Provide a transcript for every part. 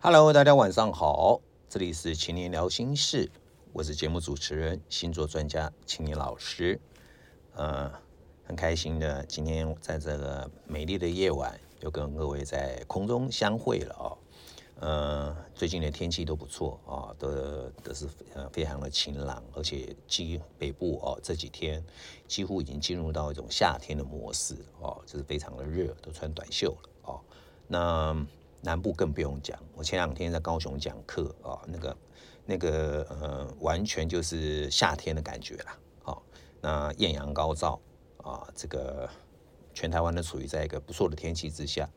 Hello，大家晚上好，这里是青年聊心事，我是节目主持人、星座专家青年老师。呃，很开心的，今天在这个美丽的夜晚，又跟各位在空中相会了哦。呃，最近的天气都不错啊，都都是呃非常的晴朗，而且基北部哦这几天几乎已经进入到一种夏天的模式哦，就是非常的热，都穿短袖了哦。那南部更不用讲，我前两天在高雄讲课啊，那个那个呃，完全就是夏天的感觉啦。好，那艳阳高照啊，这个。全台湾都处于在一个不错的天气之下，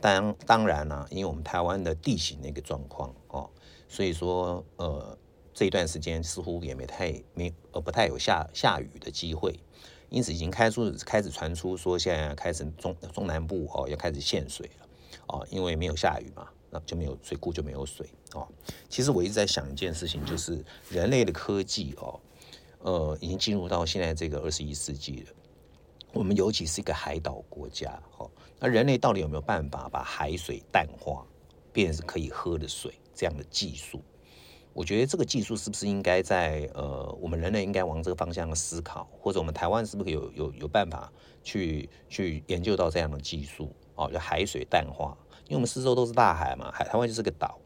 当当然了，因为我们台湾的地形那个状况哦，所以说呃这一段时间似乎也没太没呃不太有下下雨的机会，因此已经开出开始传出说现在开始中中南部哦要开始限水了哦，因为没有下雨嘛，那就没有水库就没有水哦。其实我一直在想一件事情，就是人类的科技哦，呃已经进入到现在这个二十一世纪了。我们尤其是一个海岛国家，哦，那人类到底有没有办法把海水淡化，变成可以喝的水这样的技术？我觉得这个技术是不是应该在呃，我们人类应该往这个方向思考，或者我们台湾是不是有有有办法去去研究到这样的技术？哦，就海水淡化，因为我们四周都是大海嘛，海台湾就是个岛，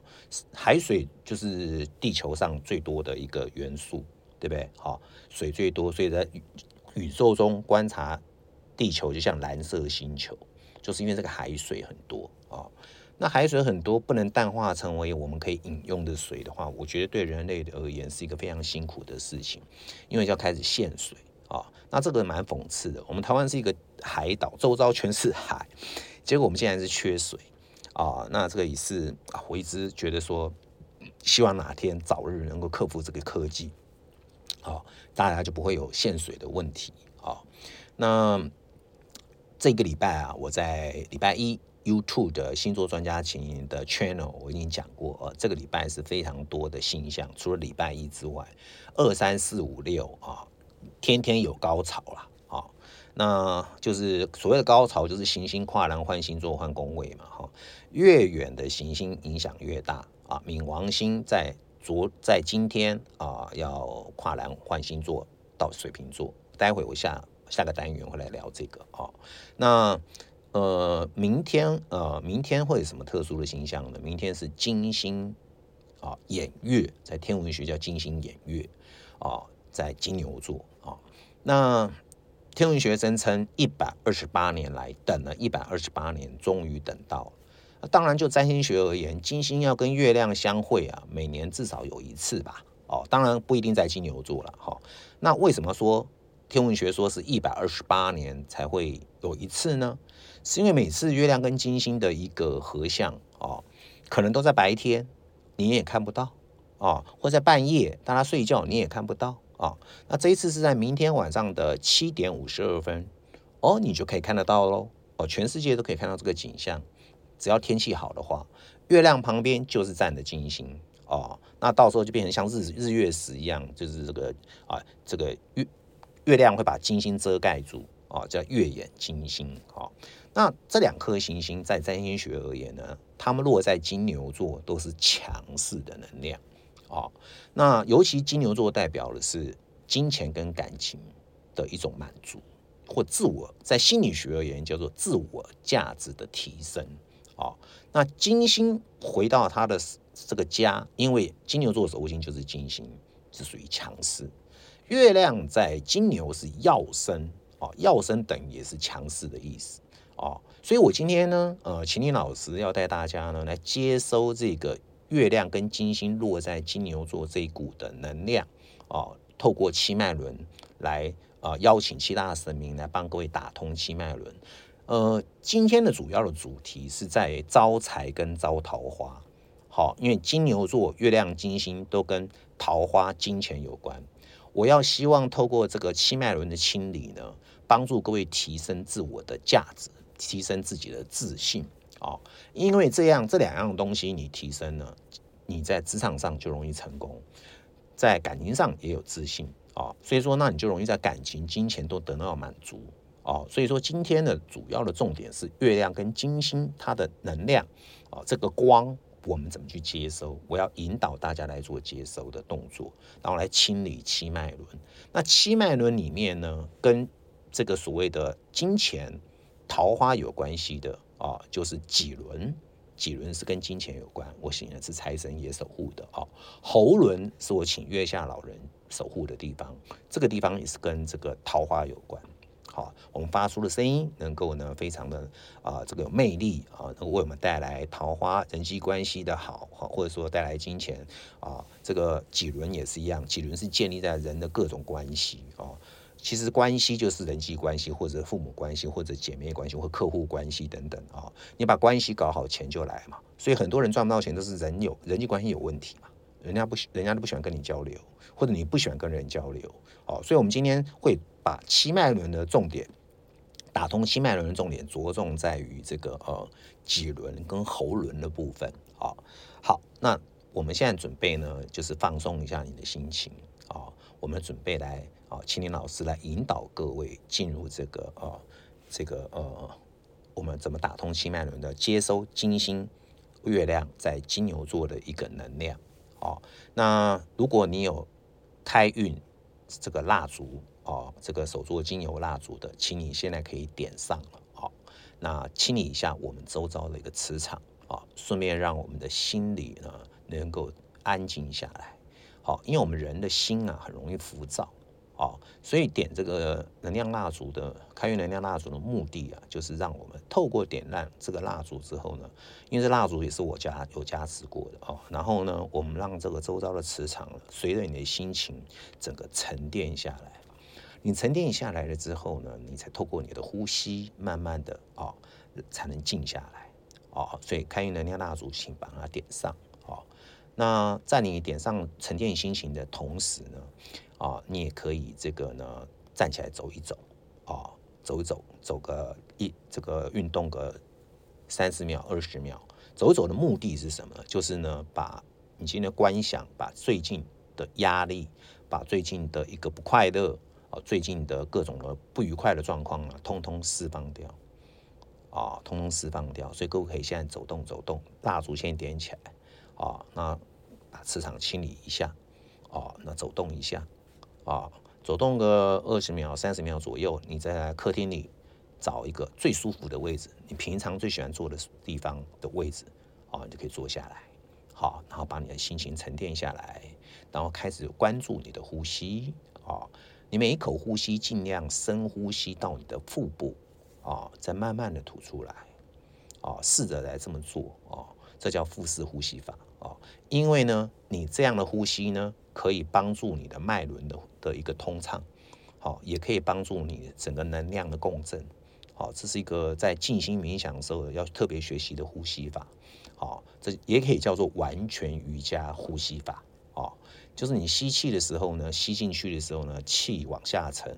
海水就是地球上最多的一个元素，对不对？好，水最多，所以在宇宇宙中观察。地球就像蓝色星球，就是因为这个海水很多啊。那海水很多，不能淡化成为我们可以饮用的水的话，我觉得对人类而言是一个非常辛苦的事情，因为要开始限水啊。那这个蛮讽刺的，我们台湾是一个海岛，周遭全是海，结果我们现在是缺水啊。那这个也是啊，我一直觉得说，希望哪天早日能够克服这个科技，好，大家就不会有限水的问题啊。那这个礼拜啊，我在礼拜一 YouTube 的星座专家群的 channel 我已经讲过，呃，这个礼拜是非常多的星象，除了礼拜一之外，二三四五六啊，天天有高潮啦啊，那就是所谓的高潮，就是行星跨栏换星座换宫位嘛，哈，越远的行星影响越大啊，冥王星在昨在今天啊要跨栏换星座到水瓶座，待会我下。下个单元会来聊这个哦。那呃，明天呃，明天会有什么特殊的星象呢？明天是金星啊掩月，在天文学叫金星掩月啊，在金牛座。那天文学声称一百二十八年来等了一百二十八年，终于等到。当然，就占星学而言，金星要跟月亮相会啊，每年至少有一次吧。哦，当然不一定在金牛座了哈。那为什么说？天文学说是一百二十八年才会有一次呢，是因为每次月亮跟金星的一个合相哦，可能都在白天，你也看不到啊，或在半夜大家睡觉你也看不到啊。那这一次是在明天晚上的七点五十二分，哦，你就可以看得到喽。哦，全世界都可以看到这个景象，只要天气好的话，月亮旁边就是站的金星哦。那到时候就变成像日日月食一样，就是这个啊，这个月。月亮会把金星遮盖住哦，叫月掩金星啊。那这两颗行星在占星学而言呢，它们落在金牛座都是强势的能量啊。那尤其金牛座代表的是金钱跟感情的一种满足或自我，在心理学而言叫做自我价值的提升啊。那金星回到他的这个家，因为金牛座守护星就是金星，是属于强势。月亮在金牛是耀生啊，耀生等于也是强势的意思啊，所以我今天呢，呃，秦林老师要带大家呢来接收这个月亮跟金星落在金牛座这一股的能量啊，透过七脉轮来啊邀请七大神明来帮各位打通七脉轮。呃，今天的主要的主题是在招财跟招桃花，好，因为金牛座月亮金星都跟桃花金钱有关。我要希望透过这个七脉轮的清理呢，帮助各位提升自我的价值，提升自己的自信哦！因为这样这两样东西你提升了，你在职场上就容易成功，在感情上也有自信啊！所以说，那你就容易在感情、金钱都得到满足哦！所以说，今天的主要的重点是月亮跟金星它的能量哦，这个光我们怎么去接收？我要引导大家来做接收的动作，然后来清理七脉轮。那七脉轮里面呢，跟这个所谓的金钱、桃花有关系的啊，就是己轮。己轮是跟金钱有关，我请的是财神爷守护的啊。喉轮是我请月下老人守护的地方，这个地方也是跟这个桃花有关。好，我们发出的声音能够呢，非常的啊，这个有魅力啊，能为我们带来桃花人际关系的好，或者说带来金钱啊。这个几轮也是一样，几轮是建立在人的各种关系啊。其实关系就是人际关系，或者父母关系，或者姐妹关系，或客户关系等等啊。你把关系搞好，钱就来嘛。所以很多人赚不到钱，都是人有人际关系有问题嘛。人家不喜，人家都不喜欢跟你交流，或者你不喜欢跟人交流。哦，所以我们今天会。把七脉轮的重点打通，七脉轮的重点着重在于这个呃脊轮跟喉轮的部分啊。好，那我们现在准备呢，就是放松一下你的心情啊。我们准备来啊，青林老师来引导各位进入这个呃这个呃，我们怎么打通七脉轮的，接收金星、月亮在金牛座的一个能量啊。那如果你有开运这个蜡烛。哦，这个手做精油蜡烛的，请你现在可以点上了。好，那清理一下我们周遭的一个磁场啊，顺便让我们的心里呢能够安静下来。好，因为我们人的心啊很容易浮躁。哦，所以点这个能量蜡烛的开运能量蜡烛的目的啊，就是让我们透过点亮这个蜡烛之后呢，因为这蜡烛也是我家有加持过的哦，然后呢，我们让这个周遭的磁场随着你的心情整个沉淀下来。你沉淀下来了之后呢，你才透过你的呼吸，慢慢的啊，才能静下来哦。所以开运能量蜡烛，请把它点上哦。那在你点上沉淀心情的同时呢，啊，你也可以这个呢站起来走一走啊，走一走，走个一这个运动个三十秒、二十秒。走一走的目的是什么？就是呢，把你今天的观想，把最近的压力，把最近的一个不快乐。啊，最近的各种的不愉快的状况啊，通通释放掉，啊，通通释放掉。所以各位可以现在走动走动，蜡烛先点起来，啊，那把磁场清理一下，啊，那走动一下，啊，走动个二十秒、三十秒左右，你在客厅里找一个最舒服的位置，你平常最喜欢坐的地方的位置，啊，你就可以坐下来，好，然后把你的心情沉淀下来，然后开始关注你的呼吸，啊。你每一口呼吸，尽量深呼吸到你的腹部，啊，再慢慢的吐出来，啊，试着来这么做，啊，这叫腹式呼吸法，哦，因为呢，你这样的呼吸呢，可以帮助你的脉轮的的一个通畅，好，也可以帮助你整个能量的共振，好，这是一个在静心冥想的时候要特别学习的呼吸法，好，这也可以叫做完全瑜伽呼吸法。哦就是你吸气的时候呢，吸进去的时候呢，气往下沉，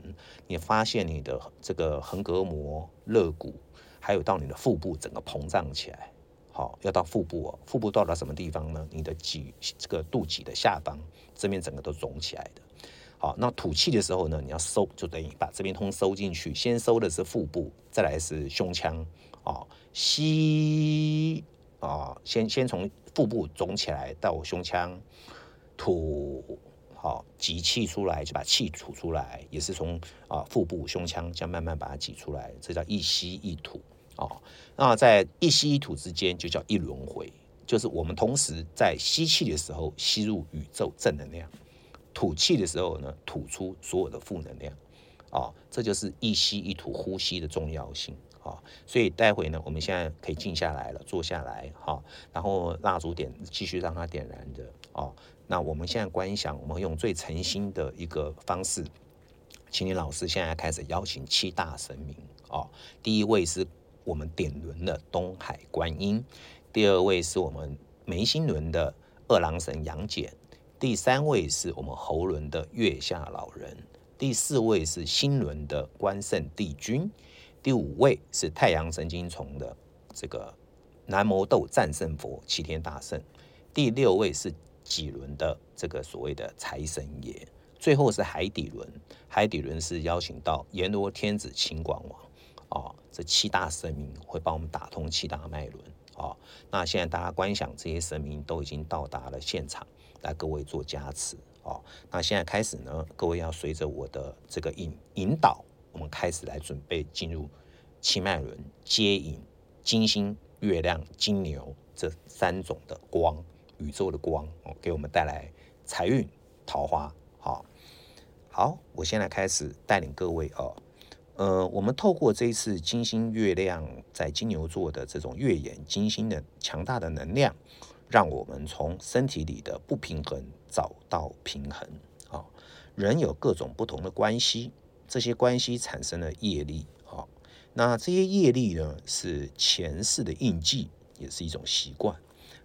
你发现你的这个横膈膜、肋骨，还有到你的腹部整个膨胀起来。好，要到腹部哦，腹部到达什么地方呢？你的脊这个肚脐的下方，这边整个都肿起来的。好，那吐气的时候呢，你要收，就等于把这边通收进去，先收的是腹部，再来是胸腔。哦，吸啊，先先从腹部肿起来到胸腔。吐好，挤气出来就把气吐出来，也是从啊腹部、胸腔这样慢慢把它挤出来，这叫一吸一吐哦。那在一吸一吐之间就叫一轮回，就是我们同时在吸气的时候吸入宇宙正能量，吐气的时候呢吐出所有的负能量啊，这就是一吸一吐呼吸的重要性啊。所以待会呢，我们现在可以静下来了，坐下来哈，然后蜡烛点继续让它点燃着哦。那我们现在观想，我们用最诚心的一个方式，请你老师现在开始邀请七大神明哦。第一位是我们点轮的东海观音，第二位是我们眉心轮的二郎神杨戬，第三位是我们喉轮的月下老人，第四位是心轮的关圣帝君，第五位是太阳神经丛的这个南摩斗战胜佛齐天大圣，第六位是。几轮的这个所谓的财神爷，最后是海底轮，海底轮是邀请到阎罗天子、秦广王，哦，这七大神明会帮我们打通七大脉轮，哦。那现在大家观想这些神明都已经到达了现场，来各位做加持哦。那现在开始呢，各位要随着我的这个引引导，我们开始来准备进入七脉轮接引金星、月亮、金牛这三种的光，宇宙的光哦，给我们带来财运、桃花。好，好，我现在开始带领各位哦。呃，我们透过这一次金星、月亮在金牛座的这种月眼金星的强大的能量，让我们从身体里的不平衡找到平衡。啊，人有各种不同的关系，这些关系产生了业力。啊，那这些业力呢，是前世的印记，也是一种习惯，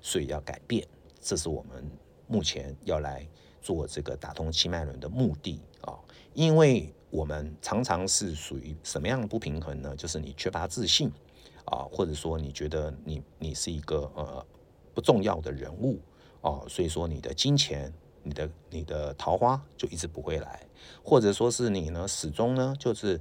所以要改变。这是我们目前要来做这个打通七脉轮的目的啊，因为。我们常常是属于什么样的不平衡呢？就是你缺乏自信啊，或者说你觉得你你是一个呃不重要的人物啊，所以说你的金钱、你的你的桃花就一直不会来，或者说是你呢始终呢就是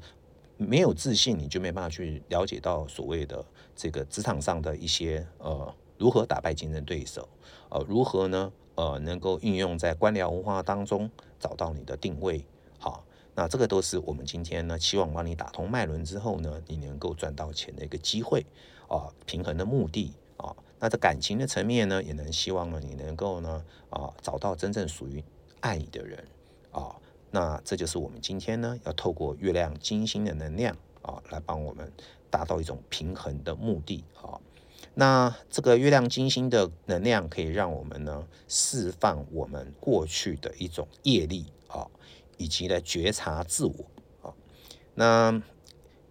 没有自信，你就没办法去了解到所谓的这个职场上的一些呃如何打败竞争对手，呃如何呢呃能够运用在官僚文化当中找到你的定位。好那这个都是我们今天呢，期望帮你打通脉轮之后呢，你能够赚到钱的一个机会啊，平衡的目的啊。那在感情的层面呢，也能希望呢，你能够呢啊，找到真正属于爱你的人啊。那这就是我们今天呢，要透过月亮金星的能量啊，来帮我们达到一种平衡的目的啊。那这个月亮金星的能量可以让我们呢，释放我们过去的一种业力啊。以及呢，觉察自我啊。那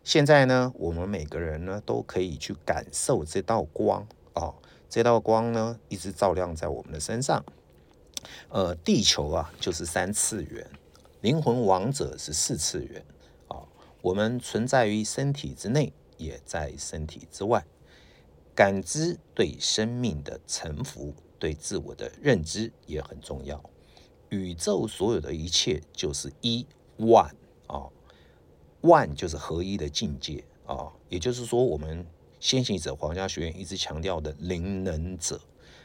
现在呢，我们每个人呢，都可以去感受这道光啊。这道光呢，一直照亮在我们的身上。呃，地球啊，就是三次元；灵魂王者是四次元啊。我们存在于身体之内，也在身体之外。感知对生命的臣服，对自我的认知也很重要。宇宙所有的一切就是一万啊万就是合一的境界啊，也就是说，我们先行者皇家学院一直强调的灵能者，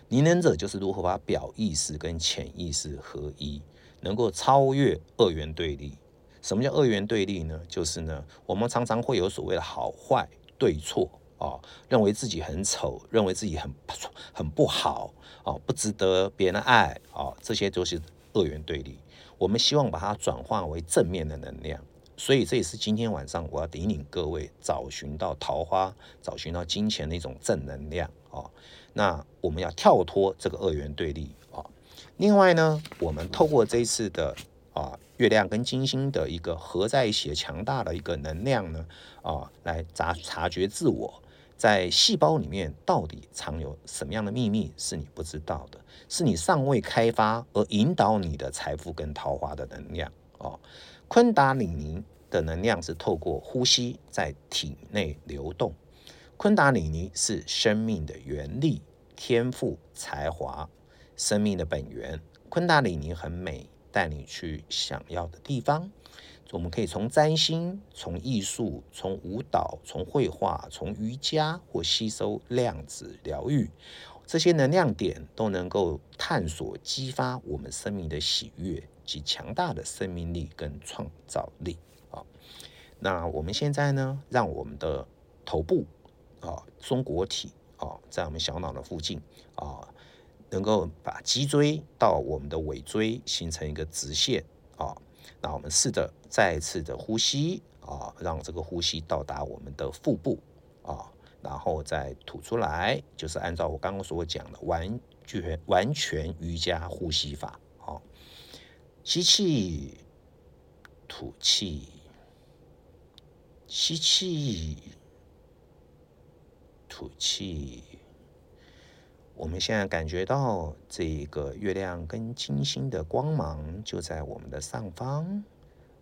灵能者就是如何把表意识跟潜意识合一，能够超越二元对立。什么叫二元对立呢？就是呢，我们常常会有所谓的好坏对错啊，认为自己很丑，认为自己很很不好啊，不值得别人爱啊，这些都是。二元对立，我们希望把它转化为正面的能量，所以这也是今天晚上我要引领各位找寻到桃花、找寻到金钱的一种正能量啊。那我们要跳脱这个二元对立啊。另外呢，我们透过这一次的啊月亮跟金星的一个合在一起强大的一个能量呢啊，来察察觉自我。在细胞里面到底藏有什么样的秘密是你不知道的，是你尚未开发而引导你的财富跟桃花的能量哦。昆达里尼的能量是透过呼吸在体内流动，昆达里尼是生命的原力、天赋、才华、生命的本源。昆达里尼很美，带你去想要的地方。我们可以从占星、从艺术、从舞蹈、从绘画、从瑜伽或吸收量子疗愈，这些能量点都能够探索、激发我们生命的喜悦及强大的生命力跟创造力啊。那我们现在呢，让我们的头部啊，松果体啊，在我们小脑的附近啊，能够把脊椎到我们的尾椎形成一个直线啊。那我们试着再次的呼吸啊，让这个呼吸到达我们的腹部啊，然后再吐出来，就是按照我刚刚所讲的完全完全瑜伽呼吸法啊，吸气，吐气，吸气，吐气。我们现在感觉到这个月亮跟金星的光芒就在我们的上方，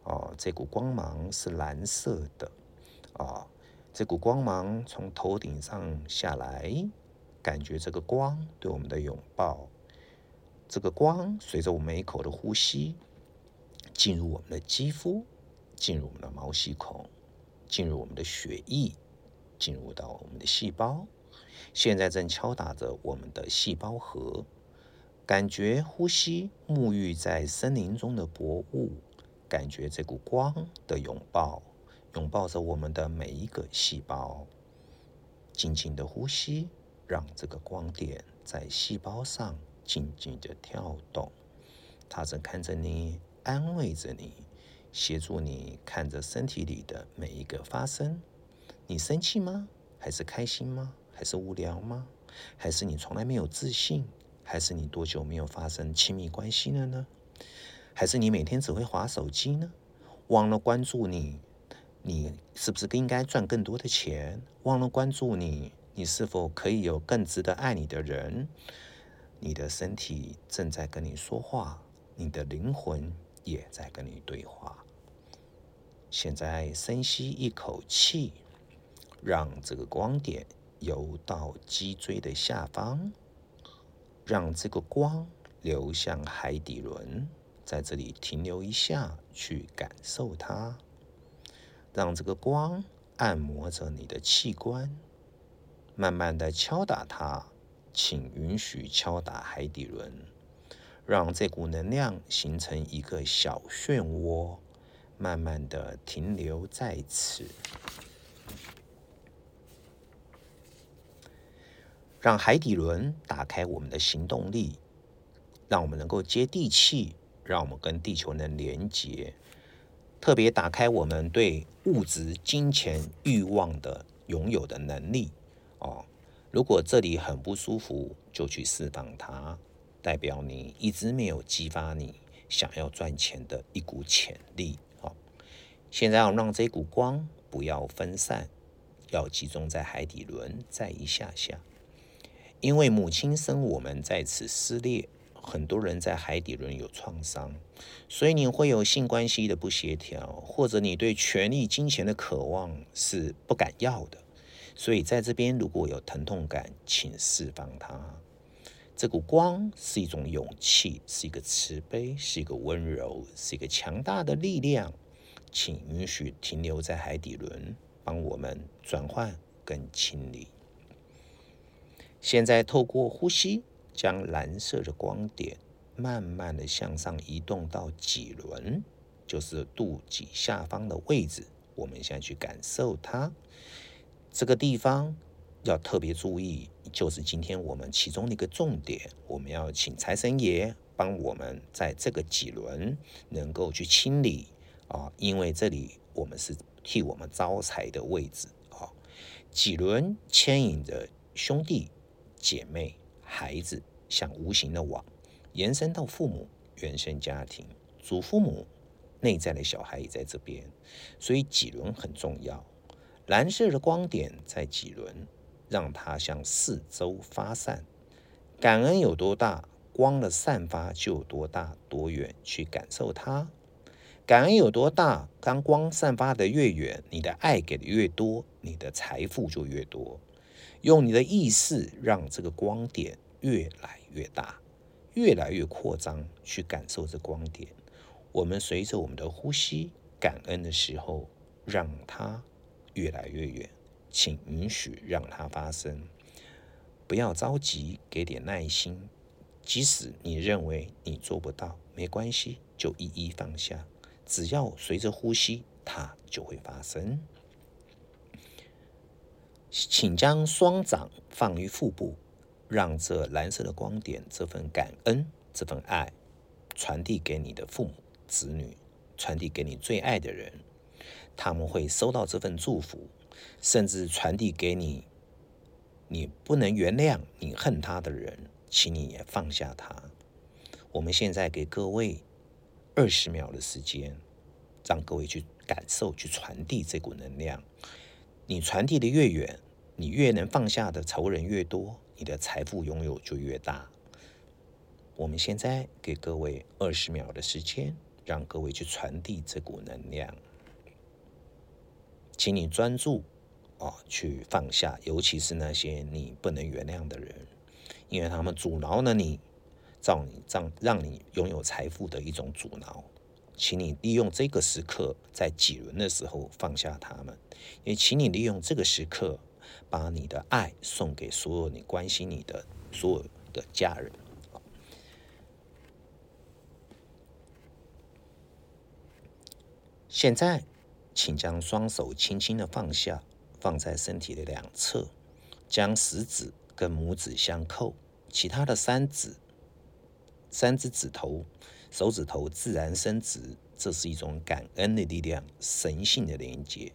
哦，这股光芒是蓝色的，啊，这股光芒从头顶上下来，感觉这个光对我们的拥抱，这个光随着我们一口的呼吸，进入我们的肌肤，进入我们的毛细孔，进入我们的血液，进入到我们的细胞。现在正敲打着我们的细胞核，感觉呼吸，沐浴在森林中的薄雾，感觉这股光的拥抱，拥抱着我们的每一个细胞。静静的呼吸，让这个光点在细胞上静静的跳动。它正看着你，安慰着你，协助你看着身体里的每一个发生。你生气吗？还是开心吗？还是无聊吗？还是你从来没有自信？还是你多久没有发生亲密关系了呢？还是你每天只会划手机呢？忘了关注你，你是不是应该赚更多的钱？忘了关注你，你是否可以有更值得爱你的人？你的身体正在跟你说话，你的灵魂也在跟你对话。现在深吸一口气，让这个光点。游到脊椎的下方，让这个光流向海底轮，在这里停留一下，去感受它。让这个光按摩着你的器官，慢慢的敲打它，请允许敲打海底轮，让这股能量形成一个小漩涡，慢慢的停留在此。让海底轮打开我们的行动力，让我们能够接地气，让我们跟地球能连接。特别打开我们对物质、金钱、欲望的拥有的能力。哦，如果这里很不舒服，就去释放它，代表你一直没有激发你想要赚钱的一股潜力。好，现在要让这股光不要分散，要集中在海底轮，再一下下。因为母亲生我们在此撕裂，很多人在海底轮有创伤，所以你会有性关系的不协调，或者你对权力、金钱的渴望是不敢要的。所以在这边如果有疼痛感，请释放它。这股光是一种勇气，是一个慈悲，是一个温柔，是一个强大的力量。请允许停留在海底轮，帮我们转换跟清理。现在透过呼吸，将蓝色的光点慢慢的向上移动到脊轮，就是肚脐下方的位置。我们现在去感受它，这个地方要特别注意，就是今天我们其中的一个重点，我们要请财神爷帮我们在这个脊轮能够去清理啊，因为这里我们是替我们招财的位置啊。脊轮牵引着兄弟。姐妹、孩子像无形的网，延伸到父母、原生家庭、祖父母内在的小孩也在这边，所以几轮很重要。蓝色的光点在几轮，让它向四周发散。感恩有多大，光的散发就有多大、多远。去感受它。感恩有多大，当光散发的越远，你的爱给的越多，你的财富就越多。用你的意识，让这个光点越来越大，越来越扩张，去感受这光点。我们随着我们的呼吸，感恩的时候，让它越来越远。请允许让它发生，不要着急，给点耐心。即使你认为你做不到，没关系，就一一放下。只要随着呼吸，它就会发生。请将双掌放于腹部，让这蓝色的光点、这份感恩、这份爱传递给你的父母、子女，传递给你最爱的人，他们会收到这份祝福，甚至传递给你你不能原谅、你恨他的人，请你也放下他。我们现在给各位二十秒的时间，让各位去感受、去传递这股能量。你传递的越远，你越能放下的仇人越多，你的财富拥有就越大。我们现在给各位二十秒的时间，让各位去传递这股能量，请你专注啊，去放下，尤其是那些你不能原谅的人，因为他们阻挠了你，造你让让你拥有财富的一种阻挠。请你利用这个时刻，在几轮的时候放下他们，也请你利用这个时刻，把你的爱送给所有你关心你的所有的家人。现在，请将双手轻轻的放下，放在身体的两侧，将食指跟拇指相扣，其他的三指、三只指头、手指头自然伸直。这是一种感恩的力量，神性的连接。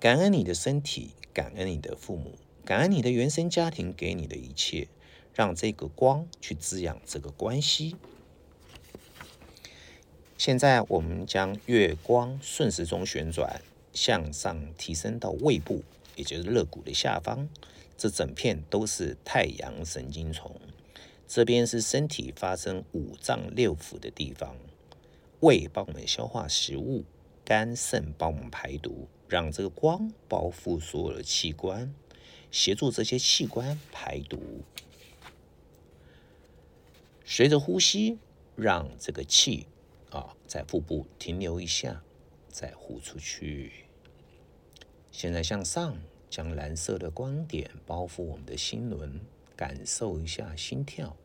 感恩你的身体，感恩你的父母，感恩你的原生家庭给你的一切，让这个光去滋养这个关系。现在，我们将月光顺时钟旋转，向上提升到胃部，也就是肋骨的下方。这整片都是太阳神经丛，这边是身体发生五脏六腑的地方。胃帮我们消化食物，肝肾帮我们排毒，让这个光包覆所有的器官，协助这些器官排毒。随着呼吸，让这个气。啊，在腹部停留一下，再呼出去。现在向上，将蓝色的光点包覆我们的心轮，感受一下心跳。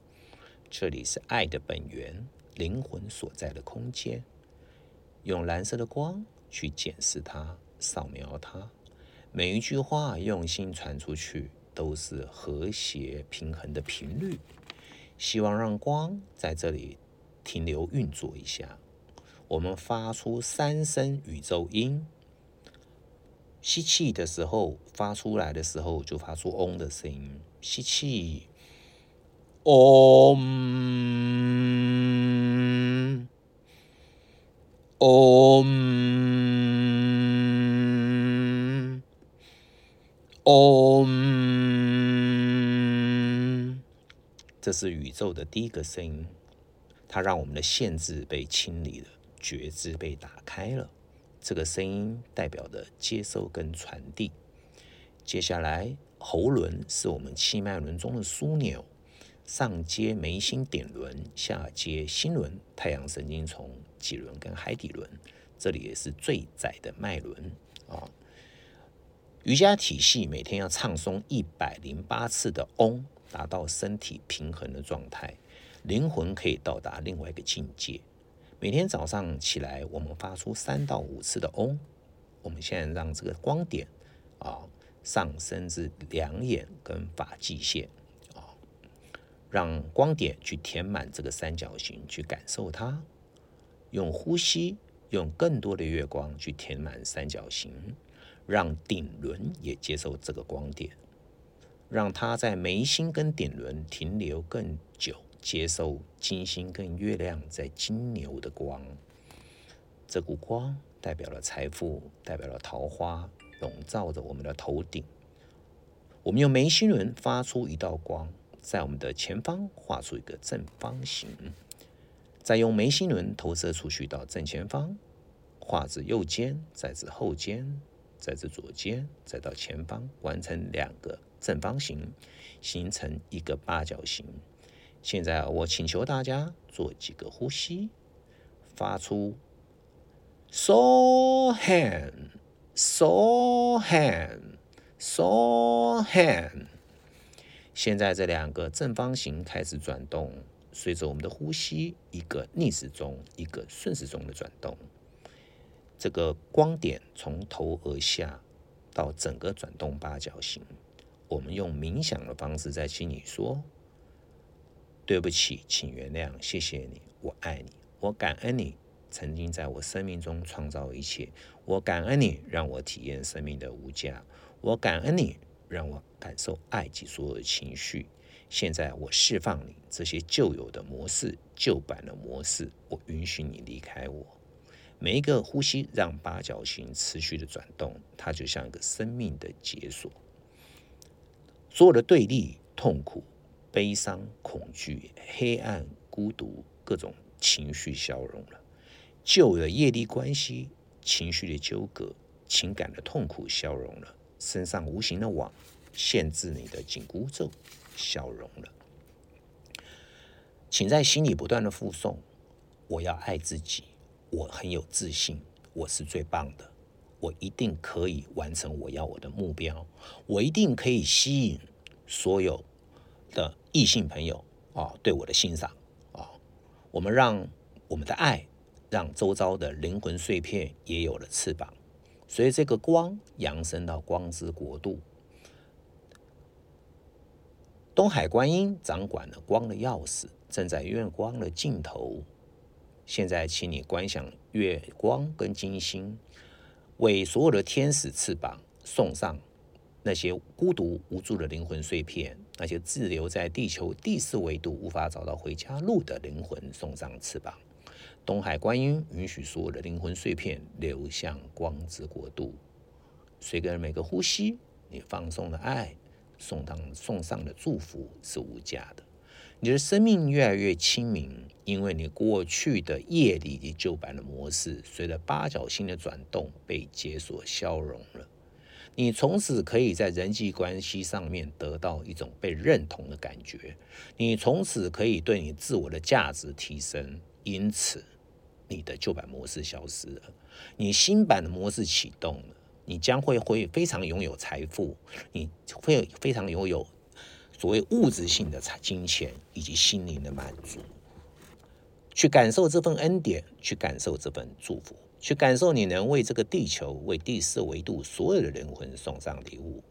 这里是爱的本源，灵魂所在的空间。用蓝色的光去检视它，扫描它。每一句话用心传出去，都是和谐平衡的频率。希望让光在这里。停留运作一下，我们发出三声宇宙音。吸气的时候，发出来的时候就发出嗡的声音。吸气，嗡，嗡，嗡，这是宇宙的第一个声音。它让我们的限制被清理了，觉知被打开了。这个声音代表的接收跟传递。接下来，喉轮是我们气脉轮中的枢纽，上接眉心点轮，下接心轮、太阳神经丛、脊轮跟海底轮。这里也是最窄的脉轮啊。瑜伽体系每天要唱诵一百零八次的嗡，达到身体平衡的状态。灵魂可以到达另外一个境界。每天早上起来，我们发出三到五次的嗡。我们现在让这个光点啊上升至两眼跟发际线啊，让光点去填满这个三角形，去感受它。用呼吸，用更多的月光去填满三角形，让顶轮也接受这个光点，让它在眉心跟顶轮停留更久。接受金星跟月亮在金牛的光，这股光代表了财富，代表了桃花，笼罩着我们的头顶。我们用眉心轮发出一道光，在我们的前方画出一个正方形，再用眉心轮投射出去到正前方，画至右肩，再至后肩，再至左肩，再到前方，完成两个正方形，形成一个八角形。现在我请求大家做几个呼吸，发出 so hand so hand so hand。现在这两个正方形开始转动，随着我们的呼吸，一个逆时钟，一个顺时钟的转动。这个光点从头而下到整个转动八角形。我们用冥想的方式在心里说。对不起，请原谅，谢谢你，我爱你，我感恩你曾经在我生命中创造一切，我感恩你让我体验生命的无价，我感恩你让我感受爱及所有的情绪。现在我释放你这些旧有的模式、旧版的模式，我允许你离开我。每一个呼吸让八角形持续的转动，它就像一个生命的解锁，所有的对立、痛苦。悲伤、恐惧、黑暗、孤独，各种情绪消融了；旧的业力关系、情绪的纠葛、情感的痛苦消融了；身上无形的网限制你的紧箍咒消融了。请在心里不断的附诵：我要爱自己，我很有自信，我是最棒的，我一定可以完成我要我的目标，我一定可以吸引所有的异性朋友啊对我的欣赏啊。我们让我们的爱，让周遭的灵魂碎片也有了翅膀，所以这个光扬升到光之国度。东海观音掌管了光的钥匙，正在月光的尽头。现在，请你观想月光跟金星，为所有的天使翅膀送上那些孤独无助的灵魂碎片，那些滞留在地球第四维度无法找到回家路的灵魂送上翅膀。东海观音允许所有的灵魂碎片流向光之国度。随着每个呼吸，你放松的爱。送上送上的祝福是无价的，你的生命越来越清明，因为你过去的业力及旧版的模式，随着八角星的转动被解锁消融了。你从此可以在人际关系上面得到一种被认同的感觉，你从此可以对你自我的价值提升，因此你的旧版模式消失了，你新版的模式启动了。你将会会非常拥有财富，你会非常拥有所谓物质性的财金钱以及心灵的满足，去感受这份恩典，去感受这份祝福，去感受你能为这个地球、为第四维度所有的灵魂送上礼物。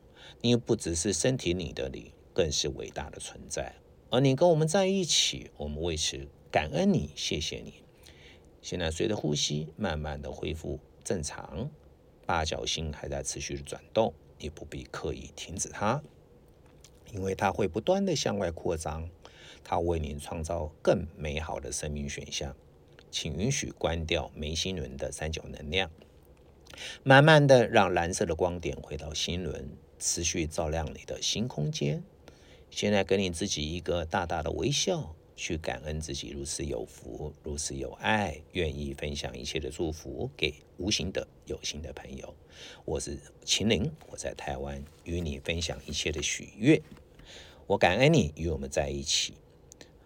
你不只是身体里的你，更是伟大的存在。而你跟我们在一起，我们为此感恩你，谢谢你。现在随着呼吸，慢慢的恢复正常。八角星还在持续的转动，你不必刻意停止它，因为它会不断的向外扩张，它为你创造更美好的生命选项。请允许关掉眉心轮的三角能量，慢慢的让蓝色的光点回到心轮，持续照亮你的新空间。现在给你自己一个大大的微笑。去感恩自己如此有福，如此有爱，愿意分享一切的祝福给无形的有形的朋友。我是秦岭，我在台湾与你分享一切的喜悦。我感恩你与我们在一起，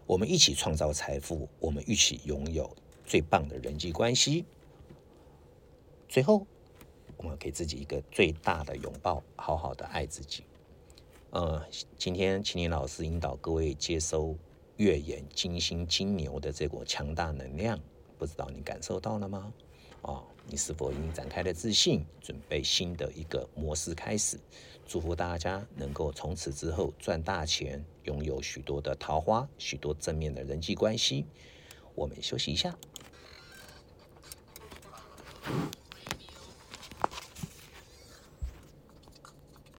我们一起创造财富，我们一起拥有最棒的人际关系。最后，我们给自己一个最大的拥抱，好好的爱自己。呃，今天秦岭老师引导各位接收。月眼金星金牛的这股强大能量，不知道你感受到了吗？啊，你是否已经展开了自信，准备新的一个模式开始？祝福大家能够从此之后赚大钱，拥有许多的桃花，许多正面的人际关系。我们休息一下。